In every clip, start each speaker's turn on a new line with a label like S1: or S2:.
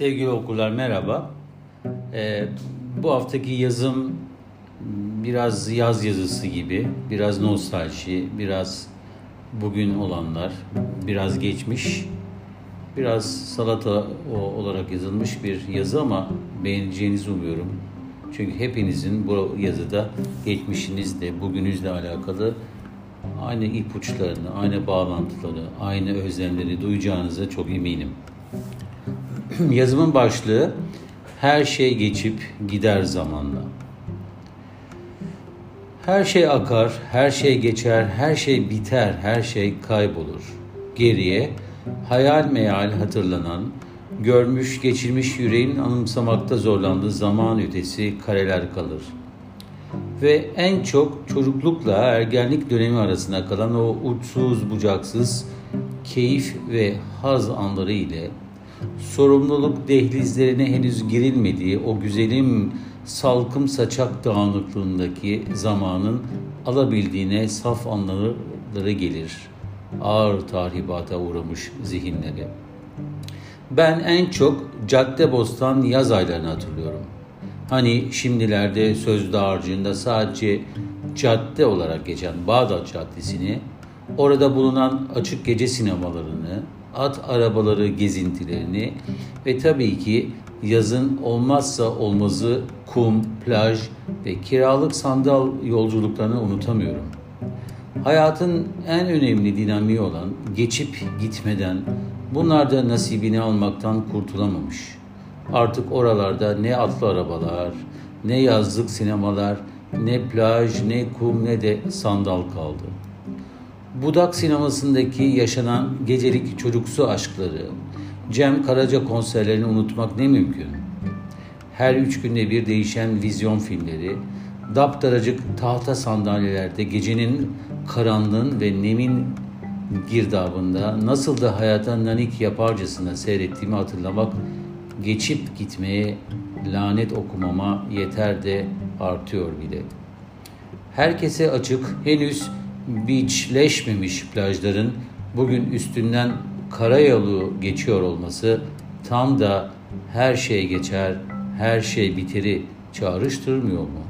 S1: Sevgili okurlar merhaba. Ee, bu haftaki yazım biraz yaz yazısı gibi, biraz nostalji, biraz bugün olanlar, biraz geçmiş, biraz salata olarak yazılmış bir yazı ama beğeneceğinizi umuyorum. Çünkü hepinizin bu yazıda geçmişinizle, bugünüzle alakalı aynı ipuçlarını, aynı bağlantıları, aynı özlemleri duyacağınıza çok eminim. Yazımın başlığı her şey geçip gider zamanla. Her şey akar, her şey geçer, her şey biter, her şey kaybolur. Geriye hayal meyal hatırlanan, görmüş geçirmiş yüreğin anımsamakta zorlandığı zaman ötesi kareler kalır. Ve en çok çocuklukla ergenlik dönemi arasında kalan o uçsuz bucaksız keyif ve haz anları ile sorumluluk dehlizlerine henüz girilmediği o güzelim salkım saçak dağınıklığındaki zamanın alabildiğine saf anları gelir. Ağır tahribata uğramış zihinleri. Ben en çok Cadde Bostan yaz aylarını hatırlıyorum. Hani şimdilerde söz dağarcığında sadece cadde olarak geçen Bağdat Caddesi'ni, orada bulunan açık gece sinemalarını, at arabaları gezintilerini ve tabii ki yazın olmazsa olmazı kum, plaj ve kiralık sandal yolculuklarını unutamıyorum. Hayatın en önemli dinamiği olan geçip gitmeden bunlar da nasibini almaktan kurtulamamış. Artık oralarda ne atlı arabalar, ne yazlık sinemalar, ne plaj, ne kum ne de sandal kaldı. Budak sinemasındaki yaşanan gecelik çocuksu aşkları, Cem Karaca konserlerini unutmak ne mümkün? Her üç günde bir değişen vizyon filmleri, daptaracık tahta sandalyelerde gecenin karanlığın ve nemin girdabında nasıl da hayata nanik yaparcasına seyrettiğimi hatırlamak geçip gitmeye lanet okumama yeter de artıyor bile. Herkese açık, henüz beachleşmemiş plajların bugün üstünden karayolu geçiyor olması tam da her şey geçer, her şey biteri çağrıştırmıyor mu?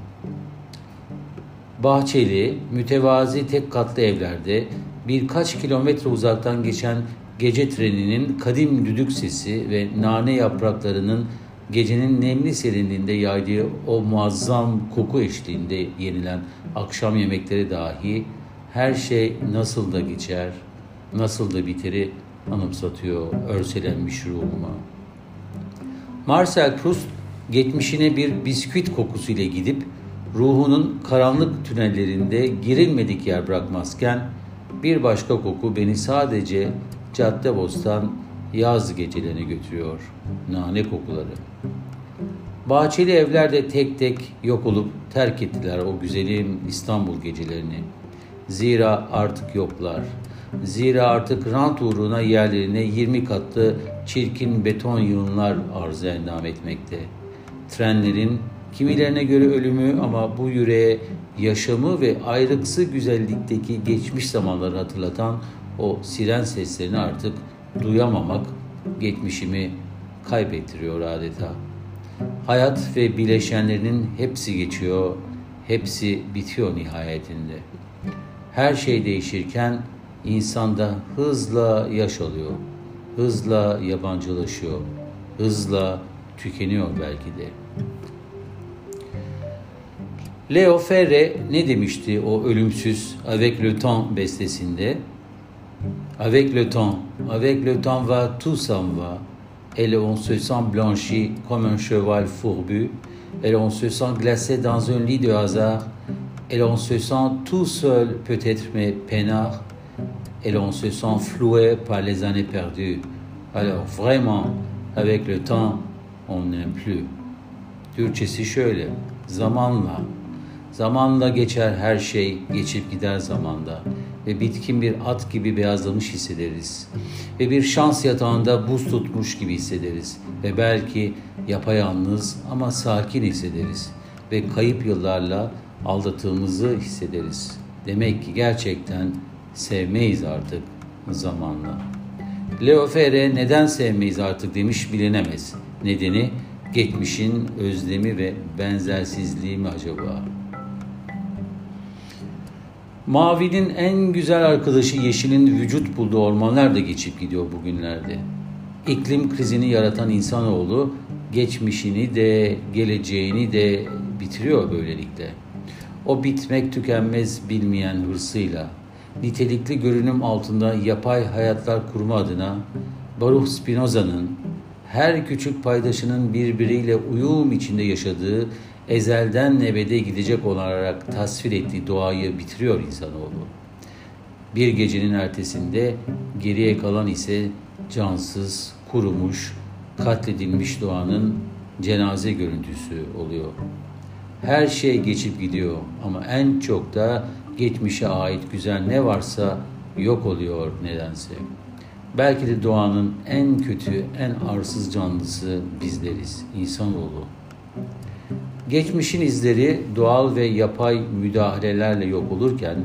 S1: Bahçeli, mütevazi tek katlı evlerde birkaç kilometre uzaktan geçen gece treninin kadim düdük sesi ve nane yapraklarının gecenin nemli serinliğinde yaydığı o muazzam koku eşliğinde yenilen akşam yemekleri dahi her şey nasıl da geçer, nasıl da biteri anımsatıyor örselenmiş ruhuma. Marcel Proust geçmişine bir bisküvit kokusuyla gidip ruhunun karanlık tünellerinde girilmedik yer bırakmazken bir başka koku beni sadece cadde bostan yaz gecelerine götürüyor. Nane kokuları. Bahçeli evlerde tek tek yok olup terk ettiler o güzelim İstanbul gecelerini. Zira artık yoklar. Zira artık rant uğruna yerlerine 20 katlı çirkin beton yığınlar arz endam etmekte. Trenlerin kimilerine göre ölümü ama bu yüreğe yaşamı ve ayrıksı güzellikteki geçmiş zamanları hatırlatan o siren seslerini artık duyamamak geçmişimi kaybettiriyor adeta. Hayat ve bileşenlerinin hepsi geçiyor, hepsi bitiyor nihayetinde. Her şey değişirken insanda hızla yaş alıyor, hızla yabancılaşıyor, hızla tükeniyor belki de. Leo Ferre ne demişti o ölümsüz Avec le temps bestesinde? Avec le temps, avec le temps va, tout s'en va. Et on se sent blanchi comme un cheval fourbu. Et on se sent glacé dans un lit de hasard. Et l'on se sent tout seul, peut-être, mais peinard. Et l'on se sent floué par les années perdues. Alors vraiment, avec le temps, on n'aime plus. Türkçesi şöyle, zamanla, zamanla geçer her şey, geçip gider zamanda ve bitkin bir at gibi beyazlamış hissederiz. Ve bir şans yatağında buz tutmuş gibi hissederiz. Ve belki yapayalnız ama sakin hissederiz. Ve kayıp yıllarla aldattığımızı hissederiz. Demek ki gerçekten sevmeyiz artık zamanla. Leo Ferre neden sevmeyiz artık demiş bilinemez. Nedeni geçmişin özlemi ve benzersizliği mi acaba? Mavinin en güzel arkadaşı yeşilin vücut bulduğu ormanlar da geçip gidiyor bugünlerde. İklim krizini yaratan insanoğlu geçmişini de geleceğini de bitiriyor böylelikle. O bitmek tükenmez bilmeyen hırsıyla, nitelikli görünüm altında yapay hayatlar kurma adına Baruch Spinoza'nın her küçük paydaşının birbiriyle uyum içinde yaşadığı ezelden nebede gidecek olarak tasvir ettiği doğayı bitiriyor insanoğlu. Bir gecenin ertesinde geriye kalan ise cansız, kurumuş, katledilmiş doğanın cenaze görüntüsü oluyor. Her şey geçip gidiyor ama en çok da geçmişe ait güzel ne varsa yok oluyor nedense. Belki de doğanın en kötü, en arsız canlısı bizleriz, insanoğlu. Geçmişin izleri doğal ve yapay müdahalelerle yok olurken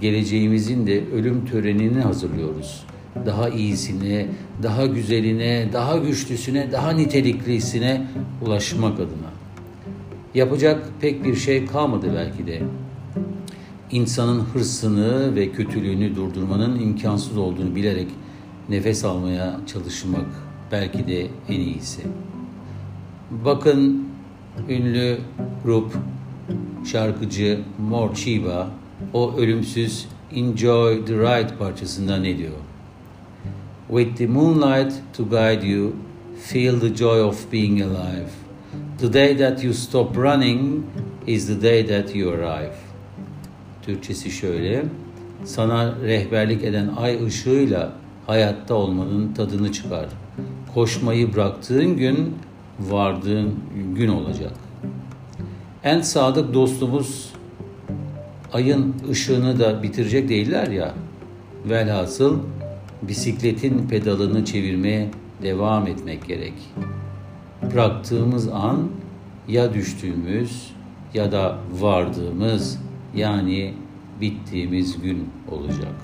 S1: geleceğimizin de ölüm törenini hazırlıyoruz. Daha iyisine, daha güzeline, daha güçlüsüne, daha niteliklisine ulaşmak adına. Yapacak pek bir şey kalmadı belki de. İnsanın hırsını ve kötülüğünü durdurmanın imkansız olduğunu bilerek nefes almaya çalışmak belki de en iyisi. Bakın ünlü grup şarkıcı Morchiba o ölümsüz Enjoy the Ride parçasında ne diyor? With the moonlight to guide you, feel the joy of being alive. The day that you stop running is the day that you arrive. Türkçesi şöyle. Sana rehberlik eden ay ışığıyla hayatta olmanın tadını çıkar. Koşmayı bıraktığın gün vardığın gün olacak. En sadık dostumuz ayın ışığını da bitirecek değiller ya. Velhasıl bisikletin pedalını çevirmeye devam etmek gerek. Bıraktığımız an ya düştüğümüz ya da vardığımız yani bittiğimiz gün olacak.